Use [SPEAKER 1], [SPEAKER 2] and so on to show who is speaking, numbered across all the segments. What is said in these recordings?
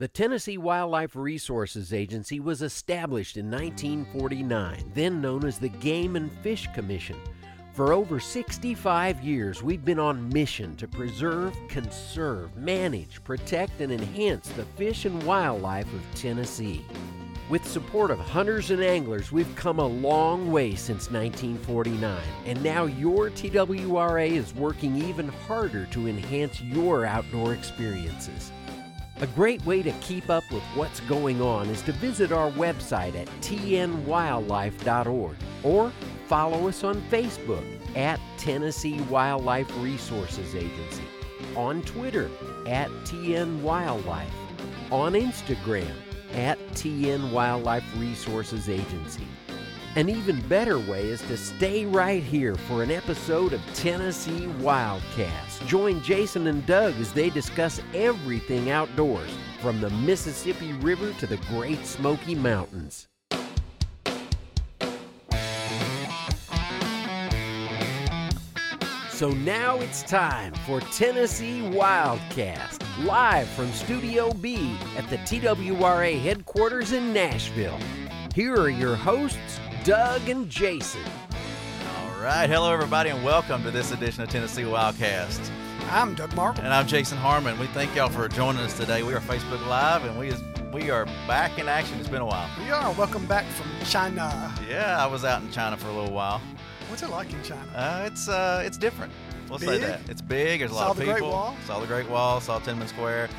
[SPEAKER 1] The Tennessee Wildlife Resources Agency was established in 1949, then known as the Game and Fish Commission. For over 65 years, we've been on mission to preserve, conserve, manage, protect, and enhance the fish and wildlife of Tennessee. With support of hunters and anglers, we've come a long way since 1949, and now your TWRA is working even harder to enhance your outdoor experiences. A great way to keep up with what's going on is to visit our website at tnwildlife.org or follow us on Facebook at Tennessee Wildlife Resources Agency, on Twitter at TN Wildlife, on Instagram at TN Wildlife Resources Agency. An even better way is to stay right here for an episode of Tennessee Wildcast. Join Jason and Doug as they discuss everything outdoors, from the Mississippi River to the Great Smoky Mountains. So now it's time for Tennessee Wildcast, live from Studio B at the TWRA headquarters in Nashville. Here are your hosts, Doug and Jason.
[SPEAKER 2] All right. Hello, everybody, and welcome to this edition of Tennessee Wildcast.
[SPEAKER 3] I'm Doug Markle.
[SPEAKER 2] And I'm Jason Harmon. We thank y'all for joining us today. We are Facebook Live, and we is, we are back in action. It's been a while.
[SPEAKER 3] We are. Welcome back from China.
[SPEAKER 2] Yeah, I was out in China for a little while.
[SPEAKER 3] What's it like in China?
[SPEAKER 2] Uh, it's uh, it's different. We'll say that. It's big. There's a
[SPEAKER 3] Saw
[SPEAKER 2] lot of
[SPEAKER 3] the
[SPEAKER 2] people.
[SPEAKER 3] Great Wall?
[SPEAKER 2] Saw the Great Wall. Saw Tiananmen Square,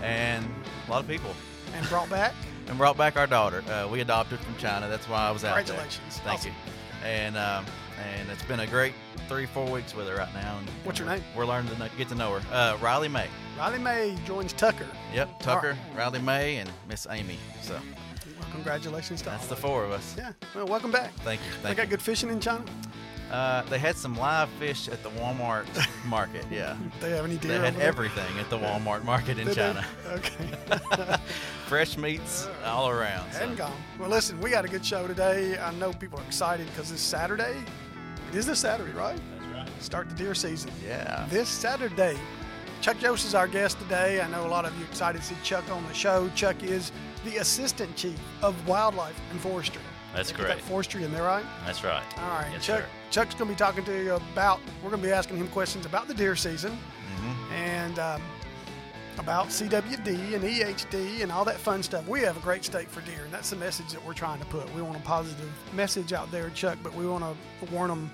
[SPEAKER 2] and a lot of people.
[SPEAKER 3] And brought back?
[SPEAKER 2] And brought back our daughter. Uh, we adopted from China. That's why I was out there.
[SPEAKER 3] Congratulations.
[SPEAKER 2] Thank
[SPEAKER 3] Awesome.
[SPEAKER 2] you. And um, and it's been a great three four weeks with her right now. And
[SPEAKER 3] What's her
[SPEAKER 2] we're-
[SPEAKER 3] name?
[SPEAKER 2] We're learning to know, get to know her. Uh, Riley May.
[SPEAKER 3] Riley May joins Tucker.
[SPEAKER 2] Yep, Tucker, Riley May, and Miss Amy. So
[SPEAKER 3] Well, congratulations to
[SPEAKER 2] that's the four of us.
[SPEAKER 3] Yeah. Well, welcome back.
[SPEAKER 2] Thank you. Thank
[SPEAKER 3] got
[SPEAKER 2] you.
[SPEAKER 3] good fishing in China?
[SPEAKER 2] Uh, they had some live fish at the Walmart market. Yeah.
[SPEAKER 3] They have any deer?
[SPEAKER 2] They had
[SPEAKER 3] over there?
[SPEAKER 2] everything at the Walmart market in
[SPEAKER 3] Did they?
[SPEAKER 2] China.
[SPEAKER 3] Okay.
[SPEAKER 2] Fresh meats all around. so.
[SPEAKER 3] and gone. Well, listen, we got a good show today. I know people are excited because this Saturday, it is this Saturday, right?
[SPEAKER 2] That's right.
[SPEAKER 3] Start the deer season.
[SPEAKER 2] Yeah.
[SPEAKER 3] This Saturday, Chuck Yoest is our guest today. I know a lot of you excited to see Chuck on the show. Chuck is the assistant chief of wildlife and forestry.
[SPEAKER 4] That's
[SPEAKER 3] get
[SPEAKER 4] correct.
[SPEAKER 3] That forestry in there, right?
[SPEAKER 4] That's right.
[SPEAKER 3] All right,
[SPEAKER 4] Yes,
[SPEAKER 3] Chuck.
[SPEAKER 4] sir.
[SPEAKER 3] Chuck's going to be talking to you about. We're going to be asking him questions about the deer season
[SPEAKER 2] hmm
[SPEAKER 3] and um, about CWD and EHD and all that fun stuff. We have a great state for deer, and that's the message that we're trying to put. We want a positive message out there, Chuck, but we want to warn them,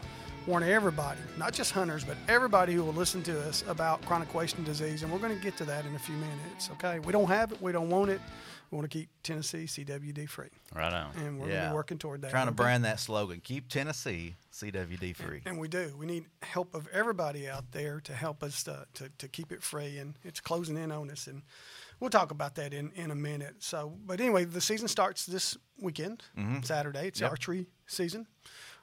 [SPEAKER 3] warn everybody, not just hunters, but everybody who will listen to us about chronic wasting disease. And we're going to get to that in a few minutes. Okay, we don't have it, we don't want it. We want to keep Tennessee CWD free,
[SPEAKER 4] Right on.
[SPEAKER 3] and we're
[SPEAKER 2] Yeah.
[SPEAKER 3] working toward that.
[SPEAKER 2] Trying to
[SPEAKER 3] Okay?
[SPEAKER 2] brand that slogan. Keep Tennessee CWD free.
[SPEAKER 3] And we do. We need help of everybody out there to help us uh, to, to keep it free. And it's closing in on us. And we'll talk about that in, in a minute. So, but anyway, the season starts this weekend, Saturday. It's
[SPEAKER 2] Yep.
[SPEAKER 3] archery season,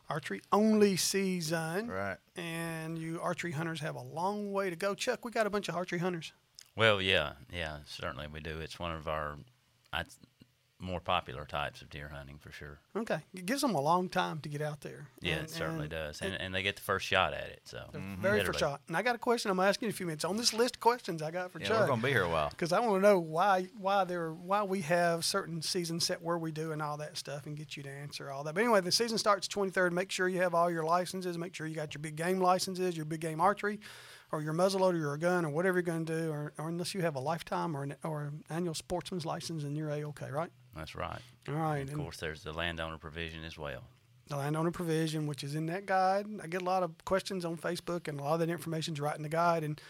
[SPEAKER 3] archery only season.
[SPEAKER 2] Right.
[SPEAKER 3] And you archery hunters have a long way to go. Chuck, we got a bunch of archery hunters.
[SPEAKER 4] Well, yeah, yeah, certainly we do. It's one of our I, more popular types of deer hunting for sure.
[SPEAKER 3] Okay. It gives them a long time to get out there.
[SPEAKER 4] Yeah,
[SPEAKER 3] And-
[SPEAKER 4] it certainly
[SPEAKER 3] and
[SPEAKER 4] does, and, and they get the first shot at it. So mm-hmm.
[SPEAKER 3] Very
[SPEAKER 4] literally.
[SPEAKER 3] first shot. And I got a question I'm asking you in a few minutes on this list of questions I got for
[SPEAKER 2] Yeah,
[SPEAKER 3] Chuck.
[SPEAKER 2] we're gonna be here a while.
[SPEAKER 3] because I want to know why why there why we have certain seasons set where we do and all that stuff and get you to answer all that. But anyway, the season starts 23rd. Make sure you have all your licenses. Make sure you got your big game licenses, your big game archery, or your muzzleloader, or a gun, or whatever you're going to do, or, or unless you have a lifetime or an or an annual sportsman's license, and you're a okay, right?
[SPEAKER 4] That's right.
[SPEAKER 3] All right.
[SPEAKER 4] Of
[SPEAKER 3] And
[SPEAKER 4] course, there's the landowner provision as well.
[SPEAKER 3] the landowner provision, which is in that guide. I get a lot of questions on Facebook, and a lot of that information's right in the guide. And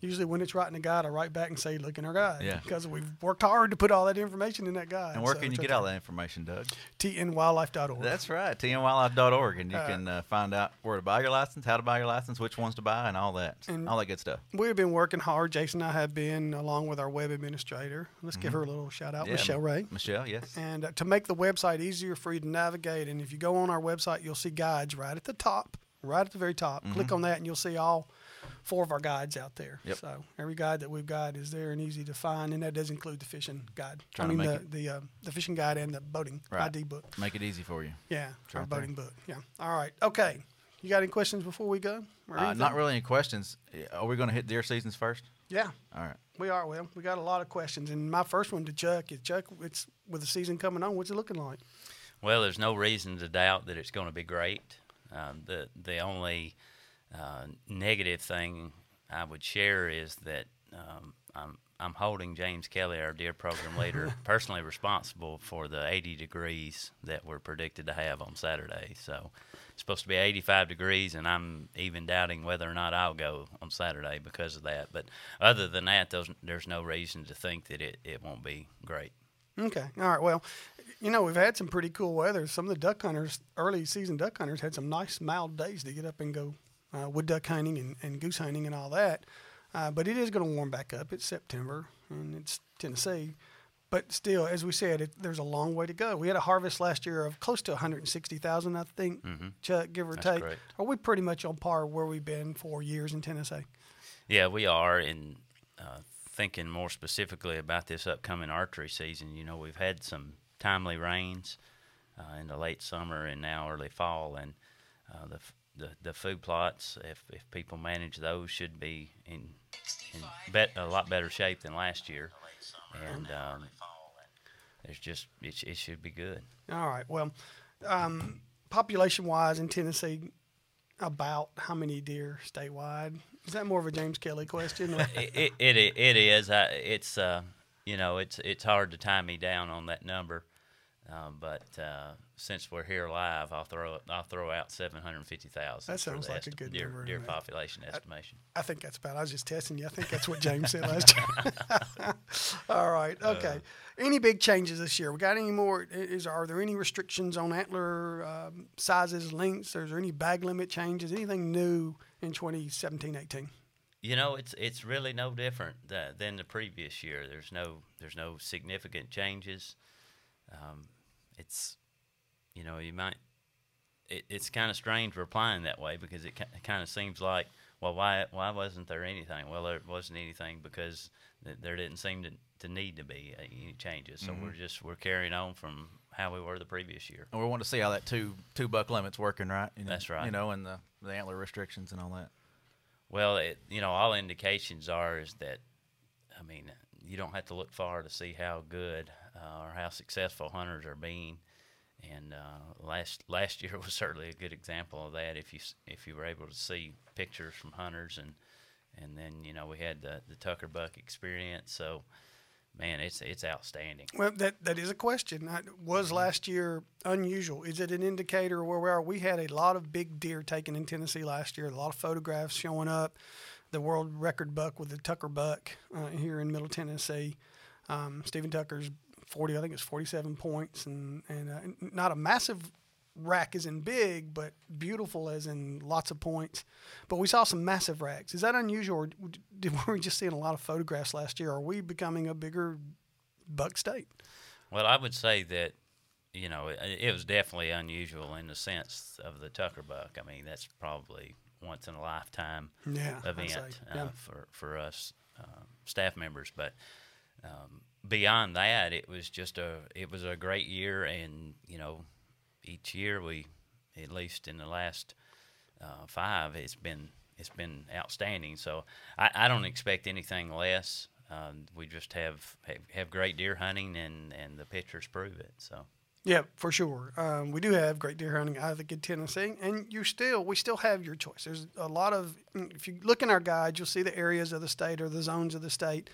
[SPEAKER 3] usually, when it's right in the guide, I write back and say, "Look in our guide,"
[SPEAKER 2] Yeah.
[SPEAKER 3] because we've worked hard to put all that information in that guide.
[SPEAKER 2] And where
[SPEAKER 3] So
[SPEAKER 2] can you get all that information, Doug?
[SPEAKER 3] tnwildlife.org.
[SPEAKER 2] That's right, tnwildlife.org, and you
[SPEAKER 3] Uh,
[SPEAKER 2] can uh, find out where to buy your license, how to buy your license, which ones to buy, and all that,
[SPEAKER 3] And-
[SPEAKER 2] all that good stuff.
[SPEAKER 3] We've been working hard. Jason and I have been, along with our web administrator. Let's give her a little shout out,
[SPEAKER 2] Mm-hmm. Yeah,
[SPEAKER 3] Michelle Ray.
[SPEAKER 2] Michelle, yes.
[SPEAKER 3] And uh, to make the website easier for you to navigate, and if you go on our website, you'll see guides right at the top, right at the very top. Click on that, and you'll see all four of our guides out there.
[SPEAKER 2] Yep.
[SPEAKER 3] So every guide that we've got is there and easy to find, and that does include the fishing guide.
[SPEAKER 2] Trying
[SPEAKER 3] I
[SPEAKER 2] to
[SPEAKER 3] mean
[SPEAKER 2] make
[SPEAKER 3] the the, uh, the fishing guide and the boating
[SPEAKER 2] Right.
[SPEAKER 3] ID book.
[SPEAKER 2] Make it easy for you.
[SPEAKER 3] Yeah, our
[SPEAKER 2] right there.
[SPEAKER 3] boating book. Yeah. All right. Okay. You got any questions before we go?
[SPEAKER 2] Uh, not really any questions. Are we going to hit deer seasons first?
[SPEAKER 3] Yeah,
[SPEAKER 2] All right.
[SPEAKER 3] we are. Well, we got a lot of questions, and my first one to Chuck is Chuck. It's with the season coming on. What's it looking like?
[SPEAKER 4] Well, there's no reason to doubt that it's going to be great. Um, the the only uh, negative thing I would share is that um, I'm I'm holding James Kelly, our deer program leader, personally responsible for the 80 degrees that we're predicted to have on Saturday. So it's supposed to be 85 degrees, and I'm even doubting whether or not I'll go on Saturday because of that. But other than that, there's, there's no reason to think that it, it won't be great.
[SPEAKER 3] Okay. All right. Well, you know, we've had some pretty cool weather. Some of the duck hunters, early season duck hunters, had some nice mild days to get up and go uh, wood duck hunting and, and goose hunting and all that. Uh, but it is going to warm back up. It's September and it's Tennessee. But still, as we said, it, there's a long way to go. We had a harvest last year of close to 160,000, I think, Chuck, give or
[SPEAKER 4] That's
[SPEAKER 3] take. Are we pretty much on par where we've been for years in Tennessee?
[SPEAKER 4] Yeah, we are. And uh, thinking more specifically about this upcoming archery season, you know, we've had some timely rains uh, in the late summer and now early fall, and uh, the, f- the the food plots, if if people manage those, should be in in bet, a lot better shape than last year. And um, there's just it, it should be good.
[SPEAKER 3] All right. Well, um, population wise in Tennessee, about how many deer statewide? Is that more of a James Kelly question?
[SPEAKER 4] it, it, it, it is. I, it's uh, you know, it's it's hard to tie me down on that number, um, but uh, since we're here live, I'll throw I'll throw out seven hundred fifty thousand.
[SPEAKER 3] That sounds like a good
[SPEAKER 4] deer,
[SPEAKER 3] number,
[SPEAKER 4] deer population estimation.
[SPEAKER 3] I think that's about. I was just testing you. I think that's what James said last time. All right. Okay. any big changes this year? We got any more? Is are there any restrictions on antler um, sizes, lengths? Is there any bag limit changes? Anything new in 2017, 18?
[SPEAKER 4] You know, it's it's really no different tha- than the previous year. There's no there's no significant changes. Um, it's you know you might it, it's kind of strange replying that way because it, kind of seems like well why why wasn't there anything? Well, there wasn't anything because th- there didn't seem to, to need to be uh, any changes. So we're just we're carrying on from how we were the previous year.
[SPEAKER 2] And we want to see how that two two buck limit's working, right? You know,
[SPEAKER 4] That's right.
[SPEAKER 2] You know, and the, the antler restrictions and all that.
[SPEAKER 4] Well, it, you know, all indications are is that, I mean, you don't have to look far to see how good uh, or how successful hunters are being. And uh, last last year was certainly a good example of that. If you if you were able to see pictures from hunters and and then you know we had the the Tucker Buck experience. So, man, it's it's outstanding.
[SPEAKER 3] Well, that that is a question. Uh, Was last year unusual? Is it an indicator where we are? We had a lot of big deer taken in Tennessee last year. A lot of photographs showing up. The world record buck with the Tucker buck uh, here in Middle Tennessee. Um, Stephen Tucker's forty, I think it's forty-seven points, and and uh, not a massive rack as in big, but beautiful as in lots of points. But we saw some massive racks. Is that unusual, or did, were we just seeing a lot of photographs last year? Are we becoming a bigger buck state?
[SPEAKER 4] Well, I would say that you know it, it was definitely unusual in the sense of the Tucker Buck. I mean, that's probably once in a lifetime
[SPEAKER 3] Yeah,
[SPEAKER 4] event uh,
[SPEAKER 3] yeah.
[SPEAKER 4] for for us uh, staff members. But um, beyond that, it was just a it was a great year, and you know, each year we, at least in the last uh, five, it's been it's been outstanding. So I, I don't expect anything less. Um, we just have, have have great deer hunting, and and the pictures prove it. So.
[SPEAKER 3] Yeah, for sure. Um, we do have great deer hunting, out I think, in Tennessee, and you still we still have your choice. There's a lot of if you look in our guide, you'll see the areas of the state or the zones of the state,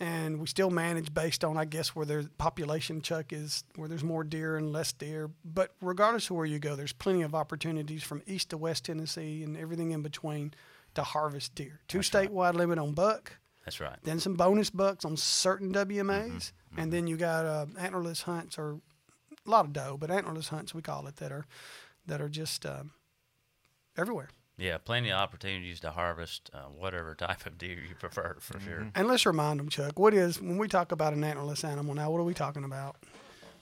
[SPEAKER 3] and we still manage based on I guess where their population chuck is, where there's more deer and less deer. But regardless of where you go, there's plenty of opportunities from east to west Tennessee and everything in between to harvest deer. Two statewide limit on buck
[SPEAKER 4] That's right.
[SPEAKER 3] then some bonus bucks on certain WMAs, and then you got uh, antlerless hunts or a lot of doe, but antlerless hunts we call it that are that are just um, everywhere.
[SPEAKER 4] Yeah, plenty of opportunities to harvest uh, whatever type of deer you prefer, for sure.
[SPEAKER 3] And let's remind them, Chuck, what is when we talk about an antlerless animal now? What are we talking about?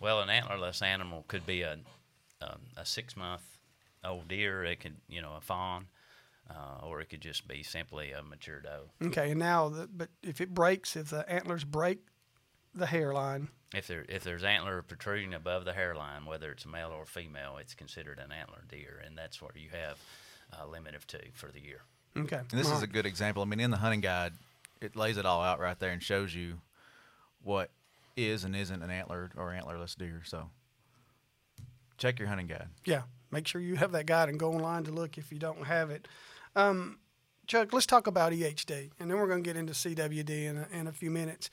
[SPEAKER 4] Well, an antlerless animal could be a um, a six month old deer. It could, you know, a fawn, uh, or it could just be simply a mature doe.
[SPEAKER 3] Okay, and now, the, but if it breaks, if the antlers break the hairline,
[SPEAKER 4] If there if there's antler protruding above the hairline, whether it's male or female, it's considered an antler deer, and that's where you have a limit of two for the year.
[SPEAKER 3] okay.
[SPEAKER 2] And this is
[SPEAKER 3] All
[SPEAKER 2] a good example. I mean, in the hunting guide, it lays it all out right there and shows you what is and isn't an antlered or antlerless deer. So check your hunting guide.
[SPEAKER 3] Yeah, make sure you have that guide and go online to look if you don't have it. Um, Chuck, let's talk about EHD, and then we're going to get into CWD in a, in a few minutes.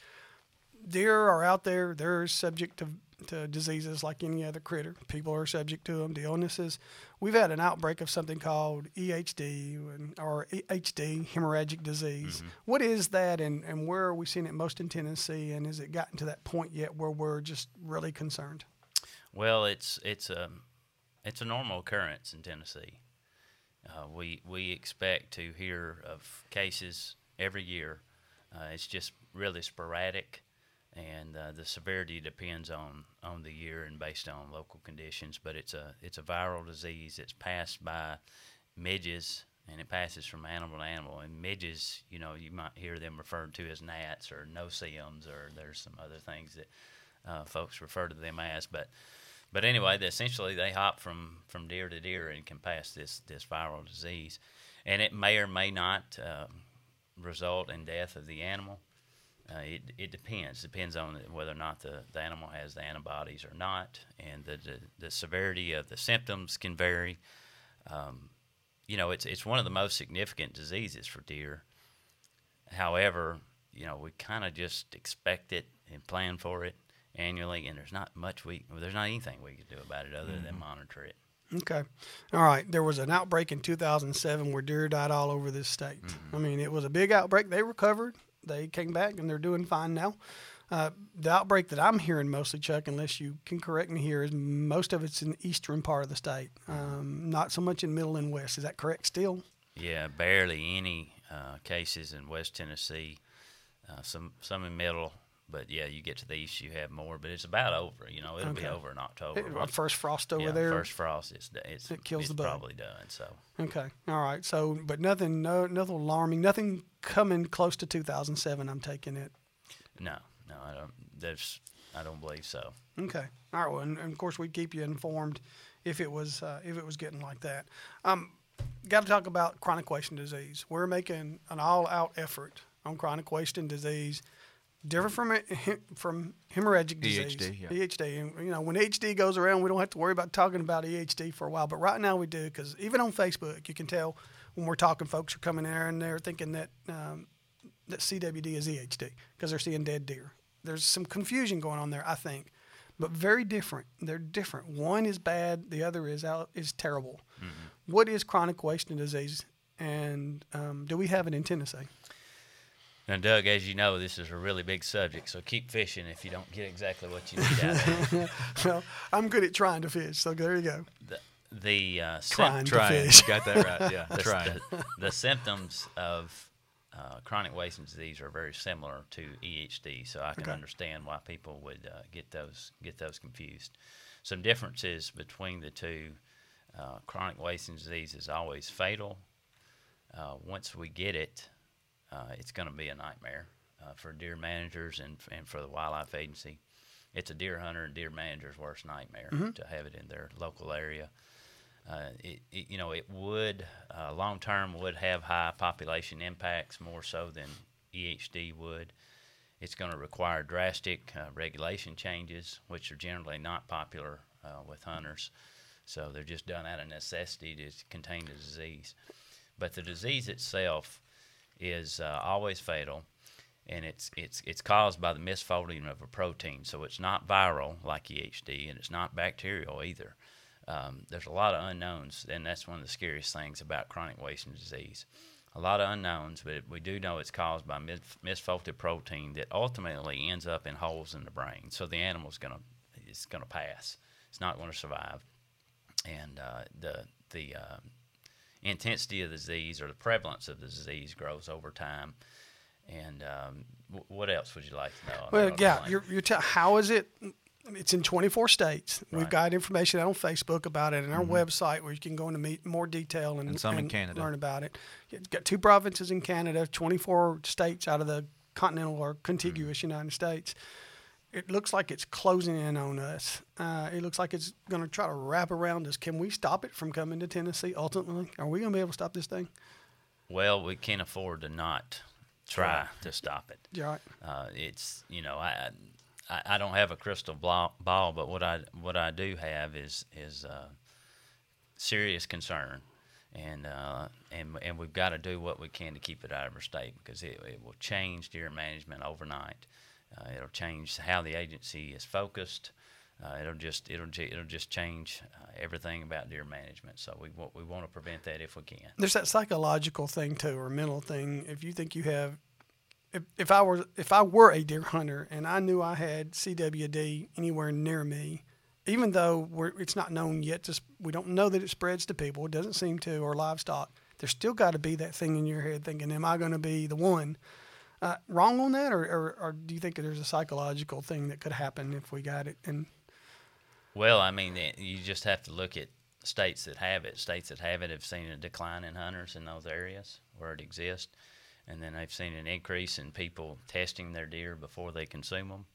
[SPEAKER 3] Deer are out there; they're subject to, to diseases like any other critter. People are subject to them, to illnesses. We've had an outbreak of something called EHD or HD, hemorrhagic disease.
[SPEAKER 4] Mm-hmm.
[SPEAKER 3] What is that, and, and where are we seeing it most in Tennessee? And has it gotten to that point yet where we're just really concerned?
[SPEAKER 4] Well, it's it's a it's a normal occurrence in Tennessee. Uh, we we expect to hear of cases every year. Uh, it's just really sporadic, and uh, the severity depends on, on the year and based on local conditions. But it's a it's a viral disease. It's passed by midges, and it passes from animal to animal. And midges, you know, you might hear them referred to as gnats or no-see-ums, or there's some other things that uh, folks refer to them as, but but anyway, essentially they hop from, from deer to deer and can pass this, this viral disease, and it may or may not uh, result in death of the animal. Uh, it, it depends. Depends on whether or not the, the animal has the antibodies or not, and the, the, the severity of the symptoms can vary. Um, you know, it's it's one of the most significant diseases for deer. However, you know, we kind of just expect it and plan for it annually, and there's not much we there's not anything we can do about it other than monitor it.
[SPEAKER 3] Okay. All right. There was an outbreak in 2007 where deer died all over this state. I mean, it was a big outbreak. They recovered. They came back and they're doing fine now. Uh, the outbreak that I'm hearing mostly, Chuck, unless you can correct me here, is most of it's in the eastern part of the state, um, not so much in middle and west. Is that correct still?
[SPEAKER 4] Yeah, barely any uh, cases in West Tennessee. Uh, some some in middle, but yeah, you get to the east, you have more. But it's about over. You know, it'll be over in October.
[SPEAKER 3] It- first frost over
[SPEAKER 4] yeah,
[SPEAKER 3] there.
[SPEAKER 4] First frost, it's it's,
[SPEAKER 3] It kills
[SPEAKER 4] it's
[SPEAKER 3] the bug.
[SPEAKER 4] probably done. So
[SPEAKER 3] Okay. All right. So, but nothing, no, nothing alarming, nothing coming close to 2007. I'm taking it.
[SPEAKER 4] no, no, I don't. There's I don't believe so.
[SPEAKER 3] Okay. All right. Well, and, and of course, we'd keep you informed if it was uh, if it was getting like that. Um, got to talk about chronic wasting disease. We're making an all-out effort on chronic wasting disease, different from from hemorrhagic disease.
[SPEAKER 2] EHD, yeah.
[SPEAKER 3] EHD. And, you know, when EHD goes around, we don't have to worry about talking about EHD for a while. But right now, we do because even on Facebook, you can tell when we're talking, folks are coming there and they're thinking that um, that CWD is EHD because they're seeing dead deer. There's some confusion going on there, I think, but very different. They're different. One is bad, the other is out is terrible. What is chronic wasting disease, and um, do we have it in Tennessee?
[SPEAKER 4] Now, Doug, as you know, this is a really big subject, so keep fishing if you don't get exactly what you need out of it.
[SPEAKER 3] well, I'm good at trying to fish, so there you go.
[SPEAKER 4] The, the uh,
[SPEAKER 3] Trying
[SPEAKER 4] sym-
[SPEAKER 3] to
[SPEAKER 2] Trying.
[SPEAKER 3] fish.
[SPEAKER 2] Got that right. Yeah,
[SPEAKER 4] the,
[SPEAKER 2] trying.
[SPEAKER 4] the, the symptoms of uh, chronic wasting disease are very similar to EHD, so I can
[SPEAKER 3] Okay.
[SPEAKER 4] understand why people would uh, get those get those confused. Some differences between the two: uh, chronic wasting disease is always fatal. Uh, once we get it, uh, it's going to be a nightmare uh, for deer managers and and for the wildlife agency. It's a deer hunter and deer manager's worst nightmare to have it in their local area. Uh, it, it, you know, it would uh, long term would have high population impacts more so than EHD would. It's going to require drastic uh, regulation changes, which are generally not popular uh, with hunters. So they're just done out of necessity to contain the disease. But the disease itself is uh, always fatal, and it's it's it's caused by the misfolding of a protein. So it's not viral like EHD, and it's not bacterial either. Um, there's a lot of unknowns, and that's one of the scariest things about chronic wasting disease. A lot of unknowns, but we do know it's caused by mis- misfolded protein that ultimately ends up in holes in the brain. So the animal's gonna it's gonna pass. It's not going to survive, and uh, the the uh, intensity of the disease or the prevalence of the disease grows over time. And um, w- what else would you like to know? I
[SPEAKER 3] Well, yeah, you're, you're t- how is it? It's in 24 states. We've got information out on Facebook about it and our website where you can go into meet more detail and,
[SPEAKER 2] And some in Canada.
[SPEAKER 3] learn about it. It's got two provinces in Canada, 24 states out of the continental or contiguous United States. It looks like it's closing in on us. Uh, it looks like it's going to try to wrap around us. Can we stop it from coming to Tennessee ultimately? Are we going to be able to stop this thing?
[SPEAKER 4] Well, we can't afford to not try to stop it.
[SPEAKER 3] You're right.
[SPEAKER 4] Uh, it's you know I, I I don't have a crystal ball, but what I what I do have is is uh, serious concern, and uh, and and we've got to do what we can to keep it out of our state because it, it will change deer management overnight. Uh, it'll change how the agency is focused. Uh, it'll just it'll it'll just change uh, everything about deer management. So we we want to prevent that if we can.
[SPEAKER 3] There's that psychological thing too, or mental thing. If you think you have, if, if I were if I were a deer hunter and I knew I had CWD anywhere near me, even though it's not known yet, just we don't know that it spreads to people. It doesn't seem to, or livestock. There's still got to be that thing in your head thinking, "Am I going to be the one?" Uh, wrong on that, or, or, or do you think there's a psychological thing that could happen if we got it? And
[SPEAKER 4] Well, I mean, you just have to look at states that have it. States that have it have seen a decline in hunters in those areas where it exists, and then they've seen an increase in people testing their deer before they consume them.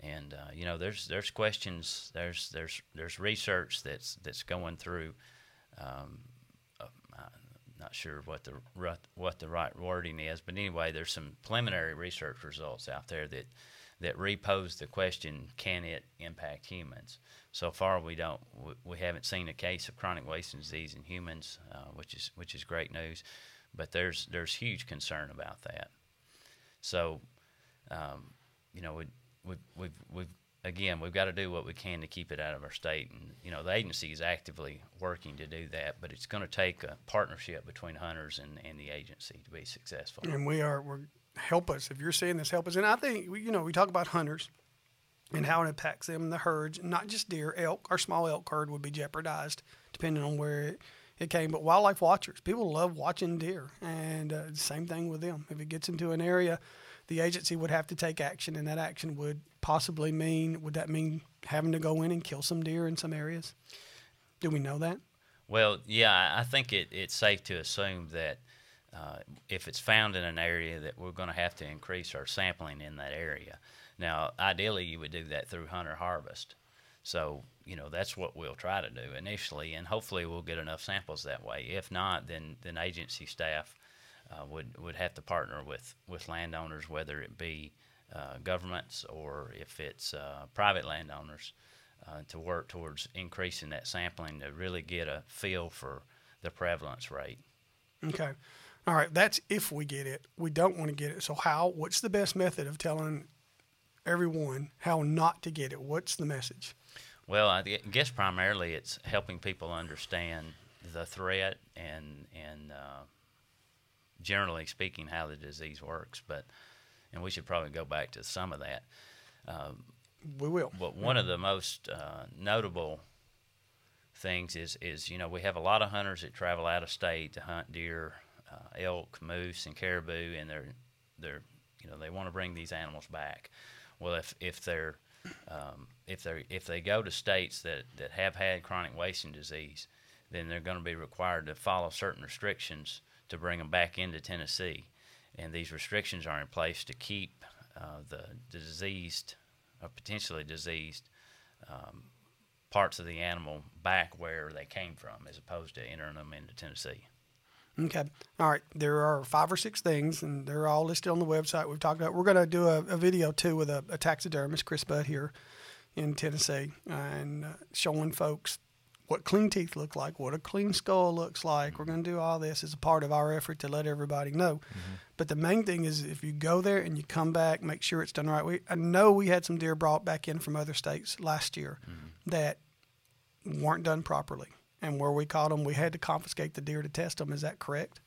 [SPEAKER 4] And uh, you know, there's there's questions, there's there's there's research that's that's going through. Um, uh, not sure what the what the right wording is, but anyway, there's some preliminary research results out there that that repose the question: Can it impact humans? So far, we don't. We, haven't seen a case of chronic wasting disease in humans, uh, which is which is great news. But there's there's huge concern about that. So, um, you know, we we we've, we've again we've got to do what we can to keep it out of our state, and you know the agency is actively working to do that. But it's going to take a partnership between hunters and, and the agency to be successful.
[SPEAKER 3] and we are we're help us if you're seeing this help us and i think you know we talk about hunters and how it impacts them the herds not just deer elk our small elk herd would be jeopardized depending on where it, it came but wildlife watchers people love watching deer and uh, same thing with them if it gets into an area the agency would have to take action and that action would possibly mean would that mean having to go in and kill some deer in some areas do we know that
[SPEAKER 4] Well, yeah, I- think it, it's safe to assume that uh, if it's found in an area, that we're going to have to increase our sampling in that area. Now, ideally, you would do that through hunter harvest. So, you know, that's what we'll try to do initially, and hopefully, we'll get enough samples that way. If not, then then agency staff uh, would would have to partner with with landowners, whether it be uh, governments or if it's uh, private landowners, uh, to work towards increasing that sampling to really get a feel for the prevalence rate.
[SPEAKER 3] Okay. All right. That's if we get it. We don't want to get it. So, how? What's the best method of telling everyone how not to get it? What's the message?
[SPEAKER 4] Well, I guess primarily it's helping people understand the threat and and uh, generally speaking how the disease works. But and we should probably go back to some of that. Um,
[SPEAKER 3] We will.
[SPEAKER 4] But one of the most uh, notable things is is you know we have a lot of hunters that travel out of state to hunt deer, uh, elk, moose, and caribou, and they're they're you know they want to bring these animals back. Well, if if they're um, if they if they go to states that, that have had chronic wasting disease, then they're going to be required to follow certain restrictions to bring them back into Tennessee, and these restrictions are in place to keep uh, the, diseased or potentially diseased um, parts of the animal back where they came from, as opposed to entering them into Tennessee.
[SPEAKER 3] Okay. All right. There are five or six things, and they're all listed on the website. We've talked about. We're going to do a, a video too with a, a taxidermist, Chris Budd here in Tennessee, and uh, showing folks what clean teeth look like, what a clean skull looks like. We're going to do all this as a part of our effort to let everybody know. Mm-hmm. But the main thing is if you go there and you come back, make sure it's done right. We, I know we had some deer brought back in from other states last year mm-hmm. that weren't done properly. And where we caught them, we had to confiscate the deer to test them. Is that correct?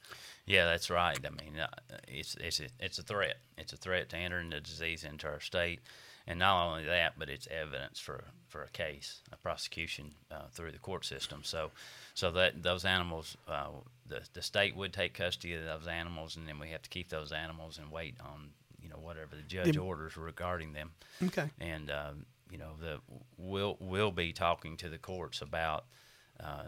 [SPEAKER 4] Yeah, that's right. I mean, uh, it's it's a, it's a threat. It's a threat to entering the disease into our state, and not only that, but it's evidence for for a case, a prosecution uh, through the court system. So, so that those animals, uh, the the state would take custody of those animals, and then we have to keep those animals and wait on you know whatever the judge
[SPEAKER 3] Dem-
[SPEAKER 4] orders regarding them.
[SPEAKER 3] Okay.
[SPEAKER 4] and um, you know the we'll we'll be talking to the courts about uh,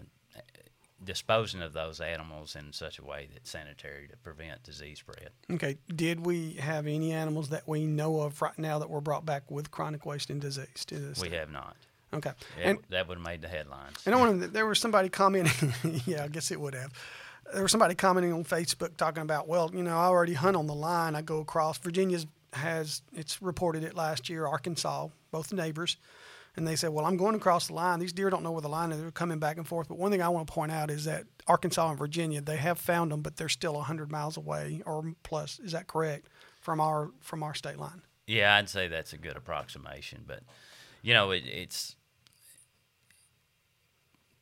[SPEAKER 4] disposing of those animals in such a way that's sanitary to prevent disease spread.
[SPEAKER 3] Okay. Did we have any animals that we know of right now that were brought back with chronic wasting disease to this?
[SPEAKER 4] We have not.
[SPEAKER 3] Okay.
[SPEAKER 4] That,
[SPEAKER 3] And
[SPEAKER 4] that would have made the headlines.
[SPEAKER 3] and I wanted there was somebody commenting. yeah, I guess it would have. there was somebody commenting on Facebook talking about, well, you know, I already hunt on the line. I go across. Virginia's has it's reported it last year. Arkansas, both neighbors, and they said, well, I'm going across the line. These deer don't know where the line is. They're coming back and forth. But one thing I want to point out is that Arkansas and Virginia, they have found them, but they're still 100 miles away or plus. Is that correct from our from our state line?
[SPEAKER 4] Yeah, I'd say that's a good approximation, but you know, it, it's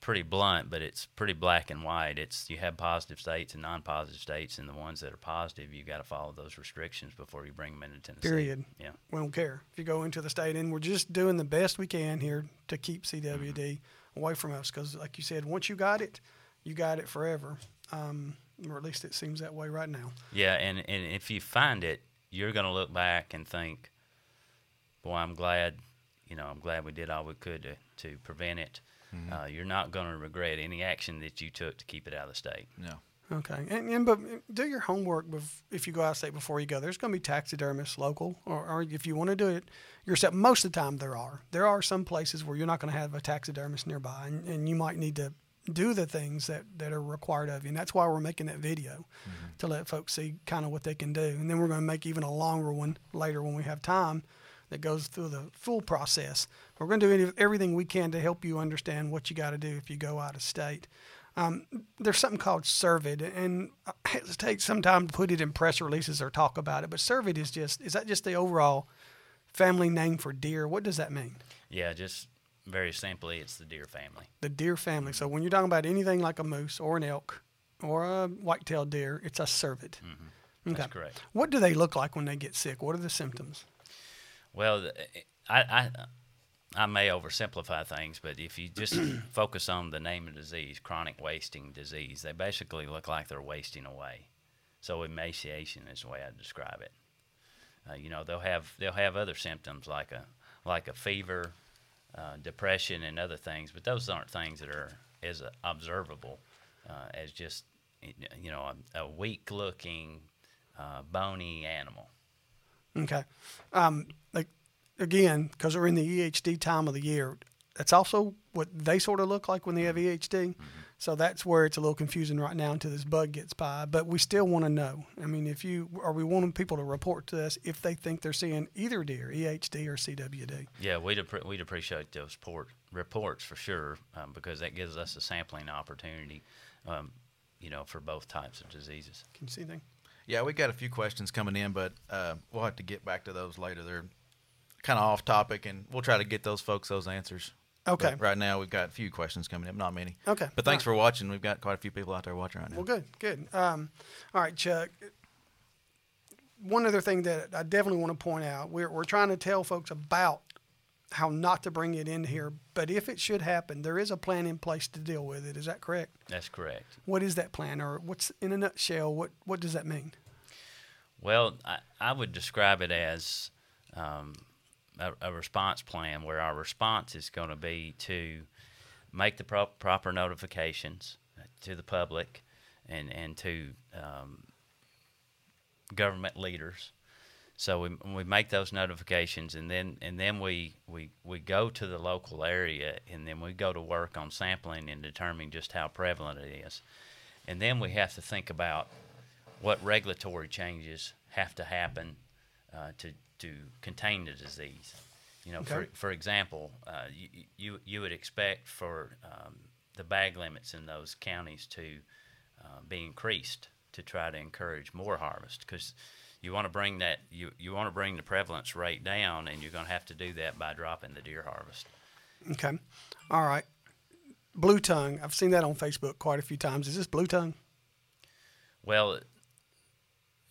[SPEAKER 4] pretty blunt, but it's pretty black and white. It's you have positive states and non-positive states, and the ones that are positive, you got to follow those restrictions before you bring them into Tennessee.
[SPEAKER 3] Period.
[SPEAKER 4] Yeah.
[SPEAKER 3] We don't care if you go into the state, and we're just doing the best we can here to keep CWD mm-hmm. away from us. Because, like you said, once you got it, you got it forever. Um, or at least it seems that way right now.
[SPEAKER 4] Yeah, and and if you find it, you're going to look back and think, "Boy, I'm glad." You know, I'm glad we did all we could to, to prevent it Mm-hmm. Uh, you're not going to regret any action that you took to keep it out of the state.
[SPEAKER 2] No.
[SPEAKER 3] Okay, and, and but do your homework bef- if you go out of state before you go. There's going to be taxidermists local, or, or if you want to do it yourself. Most of the time, there are. There are some places where you're not going to have a taxidermist nearby, and, and, you might need to do the things that, that are required of you. And that's why we're making that video mm-hmm. to let folks see kind of what they can do. And then we're going to make even a longer one later when we have time that goes through the full process. We're going to do everything we can to help you understand what you got to do if you go out of state. Um, there's something called CERVID, and I hesitate sometimes to put it in press releases or talk about it, but CERVID is just, is that just the overall family name for deer? What does that mean?
[SPEAKER 4] Yeah, just very simply, it's the deer family.
[SPEAKER 3] The deer family. So when you're talking about anything like a moose or an elk or a white-tailed deer, it's a CERVID.
[SPEAKER 4] Mm-hmm. Okay. That's correct.
[SPEAKER 3] What do they look like when they get sick? What are the symptoms?
[SPEAKER 4] Well, I, I, I may oversimplify things, but if you just focus on the name of the disease, chronic wasting disease, they basically look like they're wasting away. So emaciation is the way I describe it. Uh, you know, they'll have they'll have other symptoms like a like a fever, uh, depression, and other things, but those aren't things that are as observable uh, as just you know a, a weak looking, uh, bony animal.
[SPEAKER 3] Okay. Um, like again, because we're in the EHD time of the year, that's also what they sort of look like when they have EHD. Mm-hmm. So that's where it's a little confusing right now until this bug gets by. But we still want to know. I mean, if you are we wanting people to report to us if they think they're seeing either deer, EHD or CWD.
[SPEAKER 4] Yeah, we'd we'd appreciate those port, reports for sure um, because that gives us a sampling opportunity. Um, you know, for both types of diseases.
[SPEAKER 3] Can you see anything?
[SPEAKER 2] Yeah, we got a few questions coming in, but uh, we'll have to get back to those later. They're kind of off topic, and we'll try to get those folks those answers.
[SPEAKER 3] Okay.
[SPEAKER 2] But right now, we've got a few questions coming in, not many.
[SPEAKER 3] Okay.
[SPEAKER 2] But thanks right. for watching. We've got quite a few people out there watching right now.
[SPEAKER 3] Well, good, good. Um, all right, Chuck. One other thing that I definitely want to point out: we're we're trying to tell folks about how not to bring it in here. But if it should happen, there is a plan in place to deal with it. Is that correct?
[SPEAKER 4] That's correct.
[SPEAKER 3] What is that plan, or what's in a nutshell? What what does that mean?
[SPEAKER 4] Well, I, I would describe it as um, a, a, response plan where our response is going to be to make the pro- proper notifications to the public and and to um, government leaders so we, we make those notifications, and then and then we, we we go to the local area, and then we go to work on sampling and determining just how prevalent it is, and then we have to think about what regulatory changes have to happen uh, to to contain the disease. You know, okay. for for example, uh, you, you you would expect for um, the bag limits in those counties to uh, be increased to try to encourage more harvest because you want to bring that you, you want to bring the prevalence rate down, and you're going to have to do that by dropping the deer harvest.
[SPEAKER 3] Okay, all right. Blue tongue. I've seen that on Facebook quite a few times. Is this blue tongue?
[SPEAKER 4] Well,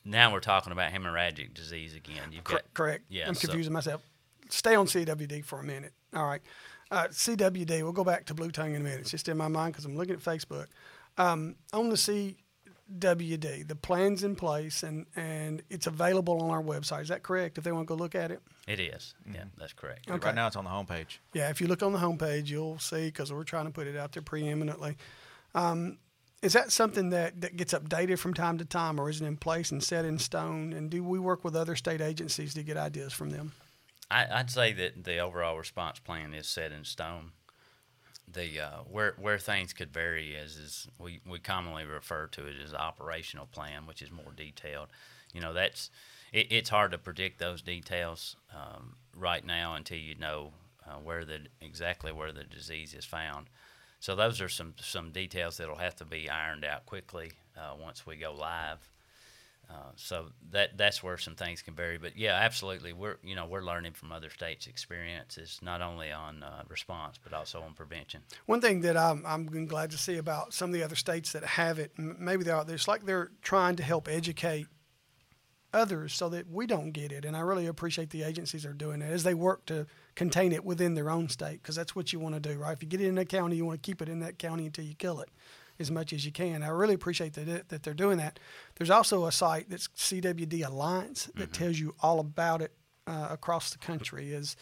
[SPEAKER 4] now we're talking about hemorrhagic disease again.
[SPEAKER 3] You've got, correct. Yeah, I'm confusing so. myself. Stay on CWD for a minute. All right. Uh, CWD. We'll go back to blue tongue in a minute. It's just in my mind because I'm looking at Facebook. Um, on the C WD. The plan's in place and, and it's available on our website. Is that correct? If they want to go look at it?
[SPEAKER 4] It is. Mm-hmm. Yeah, that's correct.
[SPEAKER 2] Okay. Right now it's on the homepage.
[SPEAKER 3] Yeah, if you look on the homepage, you'll see because we're trying to put it out there preeminently. Um, is that something that, that gets updated from time to time or is it in place and set in stone? And do we work with other state agencies to get ideas from them?
[SPEAKER 4] I, would say that the overall response plan is set in stone. The uh, where where things could vary is is we, we commonly refer to it as operational plan, which is more detailed. You know, that's it, it's hard to predict those details um, right now until you know uh, where the exactly where the disease is found. So those are some some details that'll have to be ironed out quickly uh, once we go live. Uh, so that that's where some things can vary, but yeah, absolutely, we're you know we're learning from other states' experiences, not only on uh, response but also on prevention.
[SPEAKER 3] One thing that I'm, I'm glad to see about some of the other states that have it, maybe they're it's like they're trying to help educate others so that we don't get it. And I really appreciate the agencies are doing it as they work to contain it within their own state because that's what you want to do, right? If you get it in a county, you want to keep it in that county until you kill it as much as you can. I really appreciate that that they're doing that. There's also a site that's CWD Alliance that mm-hmm. tells you all about it uh, across the country. Is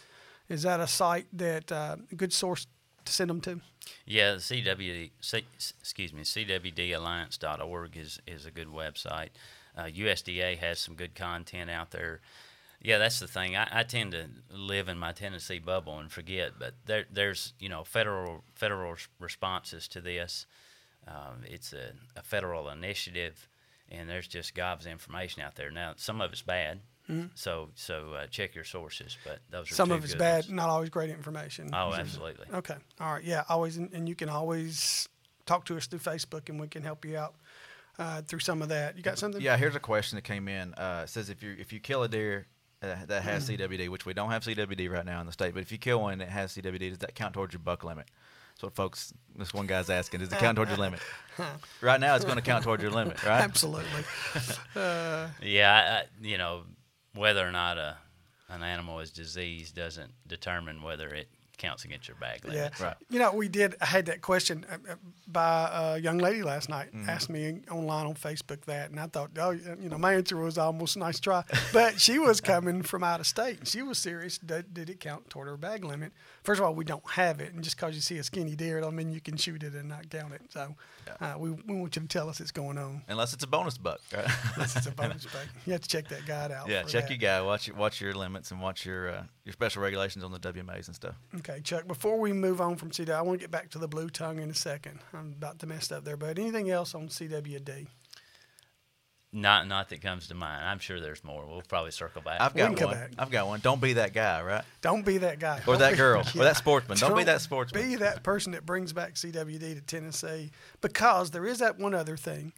[SPEAKER 3] is that a site that uh, a good source to send them to?
[SPEAKER 4] Yeah, the CWD, C, excuse me, CWDalliance.org is is a good website. Uh, USDA has some good content out there. Yeah, that's the thing. I, I, tend to live in my Tennessee bubble and forget, but there, there's you know federal federal responses to this. Um, it's a, a, federal initiative, and there's just gobs of information out there. Now, some of it's bad, mm-hmm. so so uh, check your sources. But those are
[SPEAKER 3] some of it's bad, ones. not always great information.
[SPEAKER 4] Oh, absolutely.
[SPEAKER 3] Okay, all right, yeah, always, and you can always talk to us through Facebook, and we can help you out uh, through some of that. You got something?
[SPEAKER 2] Yeah, here's a question that came in. Uh, it says if you if you kill a deer uh, that has mm. CWD, which we don't have CWD right now in the state, but if you kill one that has CWD, does that count towards your buck limit? That's what folks. This one guy's asking: Does it count towards your limit? right now, it's going to count towards your limit, right?
[SPEAKER 3] Absolutely. Uh,
[SPEAKER 4] yeah, I, you know, whether or not a an animal is diseased doesn't determine whether it counts against your bag limit.
[SPEAKER 3] Yeah. Right. You know, we did. I had that question uh, uh, by a young lady last night. Mm-hmm. Asked me online on Facebook that, and I thought, oh, you know, my answer was almost nice try. But she was coming from out of state, and she was serious. Did, did, it count toward her bag limit? First of all, we don't have it, and just because you see a skinny deer, I mean you can shoot it and not count it. So, yeah. uh, we, we want you to tell us it's going on.
[SPEAKER 2] Unless it's a bonus buck, right?
[SPEAKER 3] Unless it's a bonus buck, you have to check that guide out.
[SPEAKER 2] Yeah, check
[SPEAKER 3] that.
[SPEAKER 2] your guy. Watch your, watch your limits and watch your uh, your special regulations on the WMAs and stuff.
[SPEAKER 3] Okay, Chuck. Before we move on from CW, I want to get back to the blue tongue in a second. I'm about to mess up there, but anything else on CWD?
[SPEAKER 4] Not, not that comes to mind. I'm sure there's more. We'll probably circle back.
[SPEAKER 2] I've got one. I've got one. Don't be that guy, right?
[SPEAKER 3] Don't be that guy.
[SPEAKER 2] Or
[SPEAKER 3] Don't
[SPEAKER 2] that
[SPEAKER 3] be,
[SPEAKER 2] girl.
[SPEAKER 3] Yeah.
[SPEAKER 2] Or that sportsman. Don't, Don't, be that sportsman.
[SPEAKER 3] Be that person that brings back CWD to Tennessee because there is that one other thing.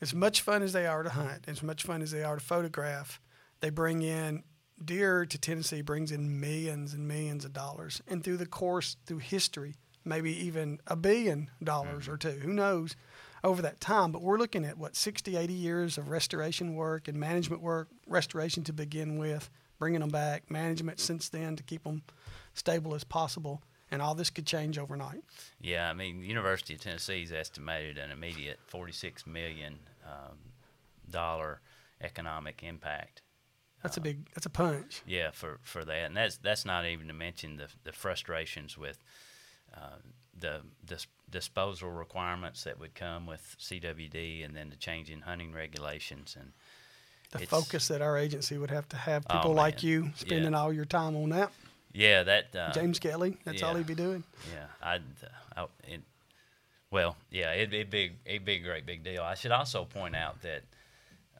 [SPEAKER 3] As much fun as they are to hunt, as much fun as they are to photograph, they bring in deer to Tennessee brings in millions and millions of dollars. And through the course, through history, maybe even a billion dollars mm-hmm. or two, who knows, over that time. But we're looking at what, 60, 80 years of restoration work and management work, restoration to begin with, bringing them back, management since then to keep them stable as possible. And all this could change overnight.
[SPEAKER 4] Yeah, I mean, the University of Tennessee's estimated an immediate $46 million um, economic impact
[SPEAKER 3] that's a big. That's a punch.
[SPEAKER 4] Yeah, for for that, and that's that's not even to mention the the frustrations with uh, the dis- disposal requirements that would come with CWD, and then the change in hunting regulations and
[SPEAKER 3] the focus that our agency would have to have oh, people oh, like you spending yeah. all your time on that.
[SPEAKER 4] Yeah, that uh,
[SPEAKER 3] James Kelly. That's
[SPEAKER 4] yeah,
[SPEAKER 3] all he'd be doing.
[SPEAKER 4] Yeah, I'd. Uh, I, it, well, yeah, it'd, it'd be it'd be a great big deal. I should also point out that,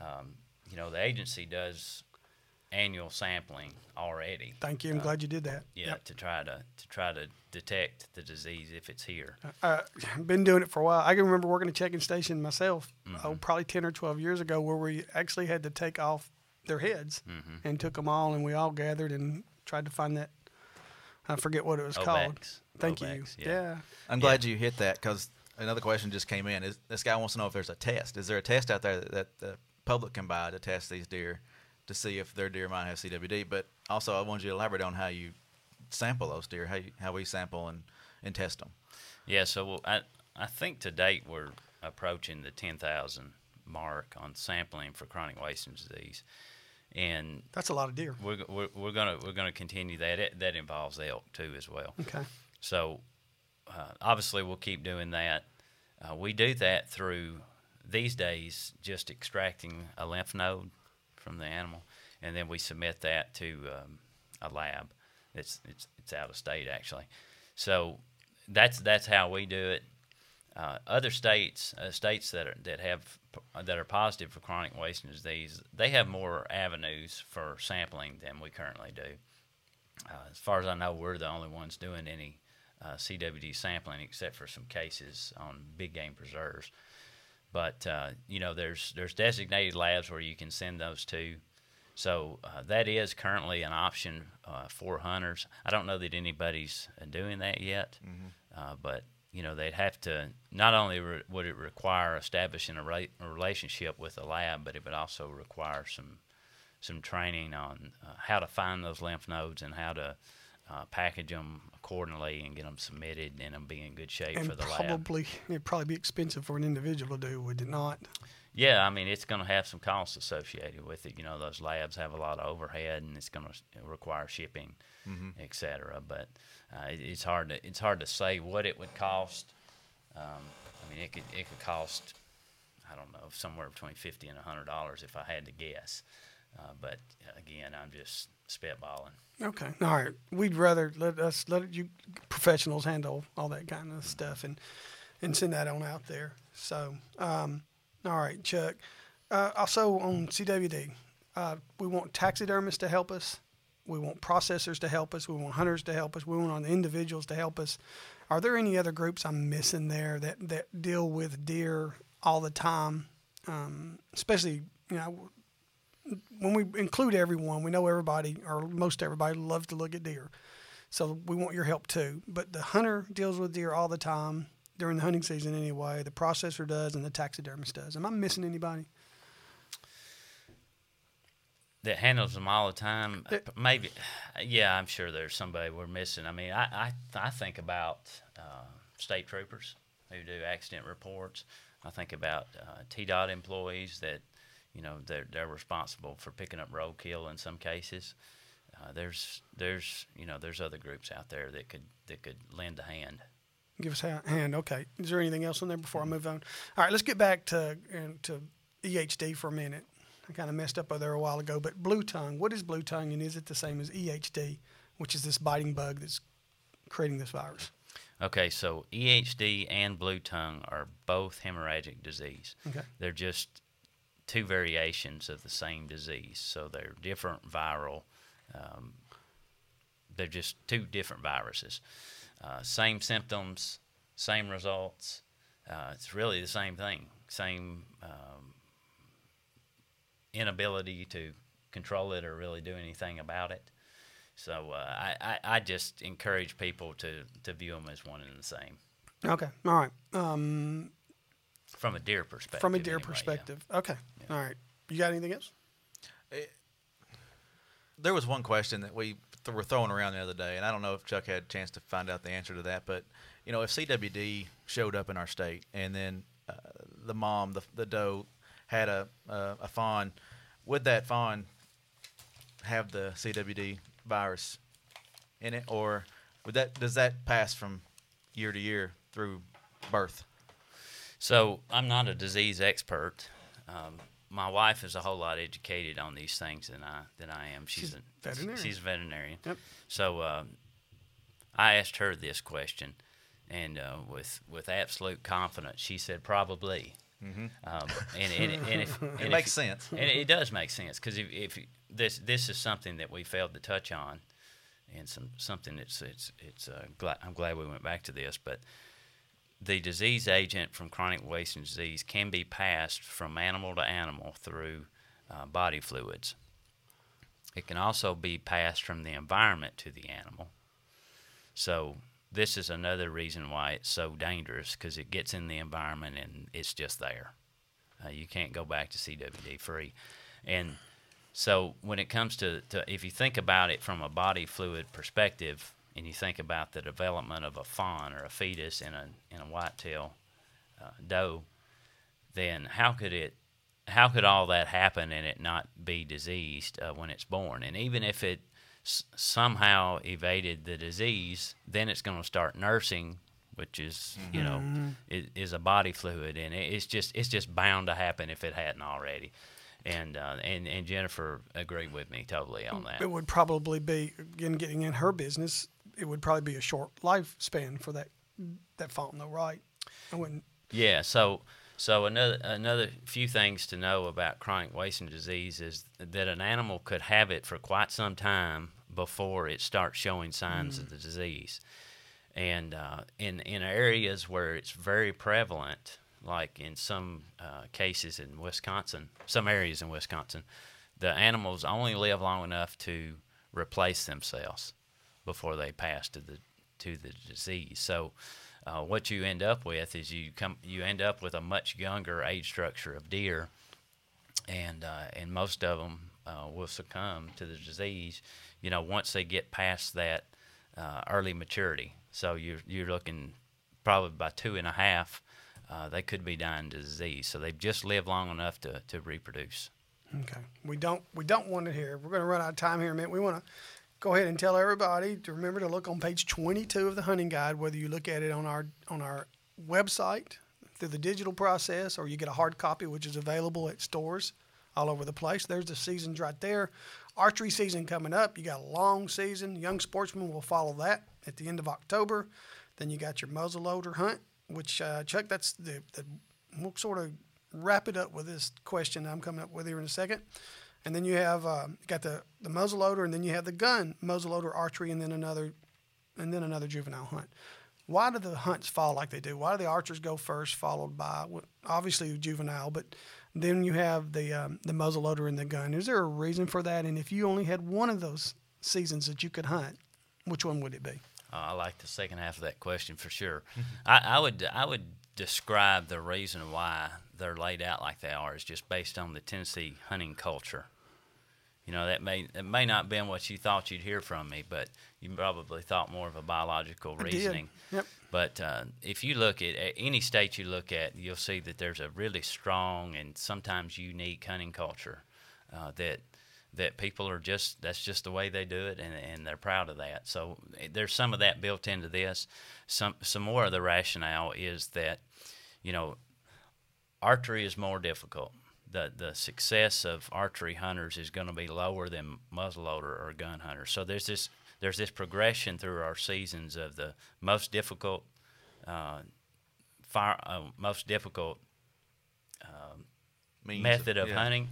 [SPEAKER 4] um, you know, the agency does annual sampling already.
[SPEAKER 3] Thank you. I'm uh, glad you did that.
[SPEAKER 4] Yeah, yep. to try to to try to detect the disease if it's here.
[SPEAKER 3] Uh, I've been doing it for a while. I can remember working a checking station myself, mm-hmm. oh, probably ten or twelve years ago, where we actually had to take off their heads mm-hmm. and took them all, and we all gathered and tried to find that. I forget what it was called. Thank you. Yeah. yeah.
[SPEAKER 2] I'm glad yeah. you hit that because another question just came in. Is this guy wants to know if there's a test? Is there a test out there that, that the public can buy to test these deer? To see if their deer might have CWD. But also, I wanted you to elaborate on how you sample those deer, how you, how we sample and, and test them.
[SPEAKER 4] Yeah, so I I think to date we're approaching the ten thousand mark on sampling for chronic wasting disease, and
[SPEAKER 3] that's a lot of deer.
[SPEAKER 4] We're, we're, we're gonna we're gonna continue that. It, that involves elk too as well.
[SPEAKER 3] Okay.
[SPEAKER 4] So uh, obviously we'll keep doing that. Uh, we do that through these days just extracting a lymph node from the animal, and then we submit that to um, a lab. It's it's it's out of state actually. So that's that's how we do it. Uh, other states, uh, states that are, that have that are positive for chronic wasting disease, they have more avenues for sampling than we currently do. Uh, as far as I know, we're the only ones doing any uh, CWD sampling, except for some cases on big game preserves. But uh, you know, there's there's designated labs where you can send those to. So uh, that is currently an option uh, for hunters. I don't know that anybody's uh, doing that yet, uh, but you know they'd have to. Not only re- would it require establishing a, ra- a relationship with a lab, but it would also require some some training on uh, how to find those lymph nodes and how to uh, package them accordingly and get them submitted and them be in good shape
[SPEAKER 3] And
[SPEAKER 4] for the lab.
[SPEAKER 3] probably it'd probably be expensive for an individual to do, would it not?
[SPEAKER 4] Yeah, I mean it's going to have some costs associated with it. You know, those labs have a lot of overhead, and it's going to require shipping, et cetera. But uh, it, it's hard to it's hard to say what it would cost. Um, I mean, it could it could cost I don't know somewhere between fifty and a hundred dollars if I had to guess. Uh, but again, I'm just spitballing.
[SPEAKER 3] Okay, all right. We'd rather let us let you professionals handle all that kind of stuff and and send that on out there. So, um, all right, Chuck. Uh, also on CWD, uh, we want taxidermists to help us. We want processors to help us. We want hunters to help us. We want the individuals to help us. Are there any other groups I'm missing there that that deal with deer all the time? Um, especially, you know, when we include everyone, we know everybody or most everybody loves to look at deer. So we want your help too. But the hunter deals with deer all the time during the hunting season anyway. The processor does and the taxidermist does. Am I missing anybody?
[SPEAKER 4] that handles them all the time.
[SPEAKER 3] It-
[SPEAKER 4] Maybe, yeah, I'm sure there's somebody we're missing. I mean, I I, I think about uh, state troopers who do accident reports. I think about uh, TDOT employees that, you know, they're they're responsible for picking up roadkill in some cases. Uh, there's there's you know there's other groups out there that could that could lend a hand.
[SPEAKER 3] Give us a hand. Okay. Is there anything else in there before I move on? All right. Let's get back to to EHD for a minute. I kind of messed up over there a while ago. But blue tongue. What is blue tongue, and is it the same as EHD, which is this biting bug that's creating this virus?
[SPEAKER 4] Okay, so EHD and blue tongue are both hemorrhagic disease.
[SPEAKER 3] Okay.
[SPEAKER 4] They're just two variations of the same disease. So they're different viral. Um, they're just two different viruses. Uh, same symptoms, same results. Uh, it's really the same thing. Same um, inability to control it or really do anything about it. So uh, I, I, I just encourage people to, to view them as one and the same
[SPEAKER 3] Okay. All right. Um,
[SPEAKER 4] from a deer perspective.
[SPEAKER 3] from a deer
[SPEAKER 4] anyway, yeah.
[SPEAKER 3] perspective. Okay. All right. You got anything else?
[SPEAKER 2] There was one question that we th- were throwing around the other day, and I don't know if Chuck had a chance to find out the answer to that. But you know, if CWD showed up in our state, and then uh, the mom, the, the doe, had a uh, a fawn, would that fawn have the CWD virus in it, or would that does that pass from year to year through birth?
[SPEAKER 4] So I'm not a disease expert. Um, my wife is a whole lot educated on these things than I than I am. She's,
[SPEAKER 3] She's
[SPEAKER 4] a
[SPEAKER 3] veterinarian.
[SPEAKER 4] She's a veterinarian.
[SPEAKER 3] Yep.
[SPEAKER 4] So um, I asked her this question, and uh, with with absolute confidence, she said probably. Um, and, and, and if, and
[SPEAKER 2] It
[SPEAKER 4] if-
[SPEAKER 2] makes sense.
[SPEAKER 4] and it does make sense because if, if this this is something that we failed to touch on, and some something that's it's it's uh, glad, I'm glad we went back to this, but the disease agent from chronic wasting disease can be passed from animal to animal through uh, body fluids. It can also be passed from the environment to the animal. So this is another reason why it's so dangerous because it gets in the environment and it's just there. Uh, you can't go back to CWD free, and so when it comes to, to if you think about it from a body fluid perspective, and you think about the development of a fawn or a fetus in a in a whitetail uh, doe, then how could it how could all that happen and it not be diseased uh, when it's born? And even if it s- somehow evaded the disease, then it's going to start nursing, which is you know is, is a body fluid, and it, it's just it's just bound to happen if it hadn't already. And uh, and and Jennifer agreed with me totally on that.
[SPEAKER 3] It would probably be again getting in her business. It would probably be a short lifespan for that that fawn though, right? I wouldn't.
[SPEAKER 4] Yeah. So so another another few things to know about chronic wasting disease is that an animal could have it for quite some time before it starts showing signs of the disease, and uh, in in areas where it's very prevalent, like in some uh, cases in Wisconsin, some areas in Wisconsin, the animals only live long enough to replace themselves before they pass to the to the disease. So, uh, what you end up with is you come you end up with a much younger age structure of deer, and uh, and most of them uh, will succumb to the disease. You know, once they get past that uh, early maturity. So you're you're looking probably by two and a half, uh, they could be dying to disease. So they've just lived long enough to, to reproduce.
[SPEAKER 3] Okay. We don't we don't want it here. We're going to run out of time here minute. We want to go ahead and tell everybody to remember to look on page 22 of the hunting guide whether you look at it on our on our website through the digital process or you get a hard copy which is available at stores all over the place. There's the seasons right there. Archery season coming up. You got a long season. Young sportsmen will follow that at the end of October. Then you got your muzzleloader hunt, which uh, Chuck, that's the, the we'll sort of wrap it up with this question I'm coming up with here in a second. And then you have uh, got the the muzzleloader, and then you have the gun muzzleloader archery, and then another and then another juvenile hunt. Why do the hunts fall like they do? Why do the archers go first, followed by obviously juvenile, but then you have the um, the muzzleloader and the gun. Is there a reason for that? And if you only had one of those seasons that you could hunt, which one would it be?
[SPEAKER 4] Uh, I like the second half of that question for sure. I, I would I would describe the reason why they're laid out like they are is just based on the Tennessee hunting culture. You know that may it may not been what you thought you'd hear from me, but you probably thought more of a biological
[SPEAKER 3] I did.
[SPEAKER 4] reasoning.
[SPEAKER 3] Yep.
[SPEAKER 4] But uh, if you look at, at any state you look at, you'll see that there's a really strong and sometimes unique hunting culture uh, that that people are just that's just the way they do it, and, and they're proud of that. So eh, there's some of that built into this. Some some more of the rationale is that you know archery is more difficult. The, the success of archery hunters is going to be lower than muzzleloader or gun hunters. So there's this there's this progression through our seasons of the most difficult uh, fire, uh, most difficult um,
[SPEAKER 2] Means
[SPEAKER 4] method of
[SPEAKER 2] yeah.
[SPEAKER 4] hunting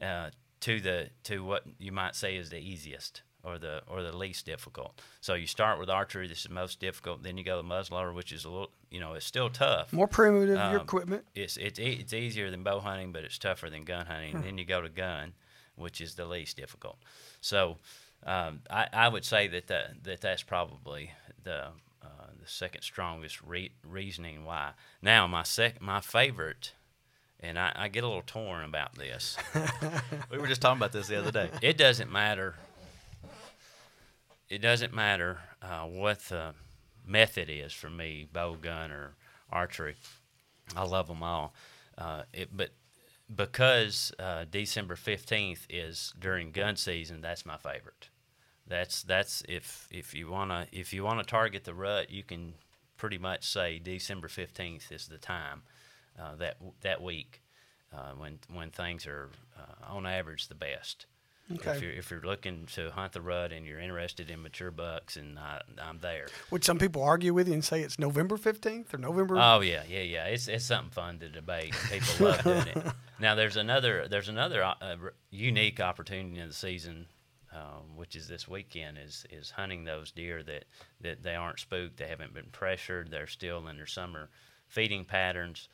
[SPEAKER 4] uh, to the to what you might say is the easiest or the or the least difficult. So you start with archery, this is most difficult. Then you go to muzzleloader, which is a little you know it's still tough.
[SPEAKER 3] More primitive your
[SPEAKER 4] Um,
[SPEAKER 3] equipment.
[SPEAKER 4] It's it's e- it's easier than bow hunting, but it's tougher than gun hunting. Then you go to gun, which is the least difficult. So um, I, I would say that that, that that's probably the uh, the second strongest re- reasoning why. Now my sec my favorite, and I, I get a little torn about this.
[SPEAKER 2] We were just talking about this the other day.
[SPEAKER 4] it doesn't matter. It doesn't matter uh, what the method is for me, bow, gun, or archery. I love them all. Uh, it, but because uh, December fifteenth is during gun season, that's my favorite. That's that's if if you wanna if you wanna target the rut, you can pretty much say December fifteenth is the time uh, that that week uh, when when things are uh, on average the best.
[SPEAKER 3] Okay.
[SPEAKER 4] If you're if you're looking to hunt the rut and you're interested in mature bucks, and I, I'm there.
[SPEAKER 3] Would some people argue with you and say it's November 15th or November.
[SPEAKER 4] Oh yeah, yeah, yeah. It's it's something fun to debate. People love doing it. Now there's another there's another uh, unique opportunity in the season, um, which is this weekend is is hunting those deer that that they aren't spooked, they haven't been pressured, they're still in their summer feeding patterns,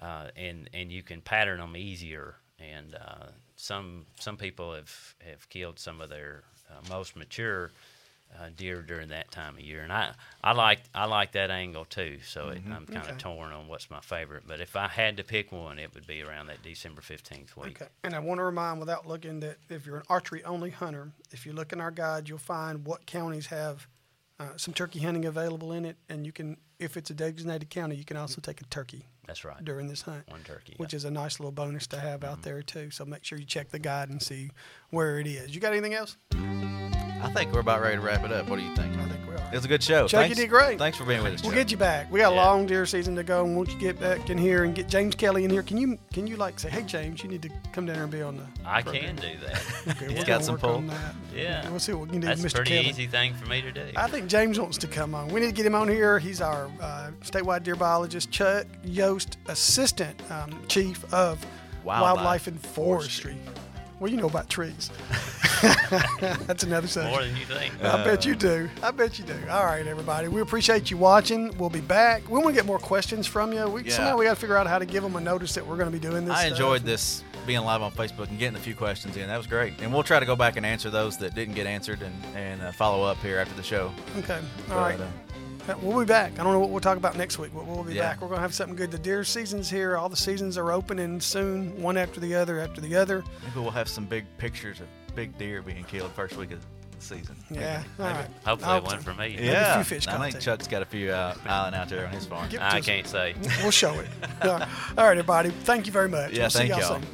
[SPEAKER 4] uh, and and you can pattern them easier. And uh, some some people have have killed some of their uh, most mature uh, deer during that time of year, and I, I like I like that angle too. So it, I'm kind of
[SPEAKER 3] Okay.
[SPEAKER 4] torn on what's my favorite. But if I had to pick one, it would be around that December fifteenth week.
[SPEAKER 3] Okay. And I want to remind, without looking, that if you're an archery only hunter, if you look in our guide, you'll find what counties have uh, some turkey hunting available in it. And you can, if it's a designated county, you can also take a turkey
[SPEAKER 4] That's right.
[SPEAKER 3] during this hunt,
[SPEAKER 4] One turkey.
[SPEAKER 3] which
[SPEAKER 4] yeah.
[SPEAKER 3] is a nice little bonus to have
[SPEAKER 2] Mm-hmm.
[SPEAKER 3] out there, too. So make sure you check the guide and see where it is. You got anything else?
[SPEAKER 2] I think we're about ready to wrap it up. What do you think?
[SPEAKER 3] I think we are.
[SPEAKER 2] It was a good show.
[SPEAKER 3] Chuck, you
[SPEAKER 2] thanks,
[SPEAKER 3] did great.
[SPEAKER 2] Thanks for being with us.
[SPEAKER 3] We'll
[SPEAKER 2] Chuck.
[SPEAKER 3] get you back. We got a
[SPEAKER 4] Yeah.
[SPEAKER 3] long deer season to go, and once you get back in here and get James Kelly in here, can you can you like say, hey James, you need to come down here and be on the.
[SPEAKER 4] I
[SPEAKER 3] program."
[SPEAKER 4] can do that.
[SPEAKER 3] Okay,
[SPEAKER 4] Yeah.
[SPEAKER 3] we're
[SPEAKER 2] got
[SPEAKER 3] gonna
[SPEAKER 2] some
[SPEAKER 3] work
[SPEAKER 2] pull.
[SPEAKER 3] on that.
[SPEAKER 4] Yeah.
[SPEAKER 3] We'll see what we can do,
[SPEAKER 4] That's a
[SPEAKER 3] Mr.
[SPEAKER 4] pretty
[SPEAKER 3] Kelly.
[SPEAKER 4] easy thing for me to do.
[SPEAKER 3] I think James wants to come on. We need to get him on here. He's our uh, statewide deer biologist, Chuck Yoest, assistant um, chief of
[SPEAKER 2] Wildlife
[SPEAKER 3] wildlife and forestry. Well, you know about trees. That's another subject.
[SPEAKER 4] More than you think.
[SPEAKER 3] I bet you do. I bet you do. All right, everybody. We appreciate you watching. We'll be back. We want to get more questions from you. We,
[SPEAKER 2] Yeah.
[SPEAKER 3] Somehow we got to figure out how to give them a notice that we're going to be doing this.
[SPEAKER 2] I
[SPEAKER 3] stuff.
[SPEAKER 2] enjoyed this being live on Facebook and getting a few questions in. That was great, and we'll try to go back and answer those that didn't get answered and and uh, follow up here after the show.
[SPEAKER 3] Okay. All
[SPEAKER 2] But,
[SPEAKER 3] right.
[SPEAKER 2] uh,
[SPEAKER 3] Uh, We'll be back. I don't know what we'll talk about next week, but we'll be
[SPEAKER 2] Yeah.
[SPEAKER 3] back. We're going to have something good. The deer season's here. All the seasons are opening soon, one after the other after the other.
[SPEAKER 2] maybe we'll have some big pictures of big deer being killed first week of the season.
[SPEAKER 3] Yeah.
[SPEAKER 2] Maybe.
[SPEAKER 3] All right.
[SPEAKER 4] Hopefully,
[SPEAKER 3] I
[SPEAKER 4] one
[SPEAKER 3] hope so.
[SPEAKER 4] for me.
[SPEAKER 3] a
[SPEAKER 2] Yeah,
[SPEAKER 3] few fish
[SPEAKER 2] I think. Chuck's got a few uh, island out there on his farm.
[SPEAKER 4] I can't say.
[SPEAKER 3] We'll show it. All right, everybody. Thank you very much.
[SPEAKER 2] Yeah,
[SPEAKER 3] we'll see
[SPEAKER 2] thank
[SPEAKER 3] y'all
[SPEAKER 2] y'all.
[SPEAKER 3] soon.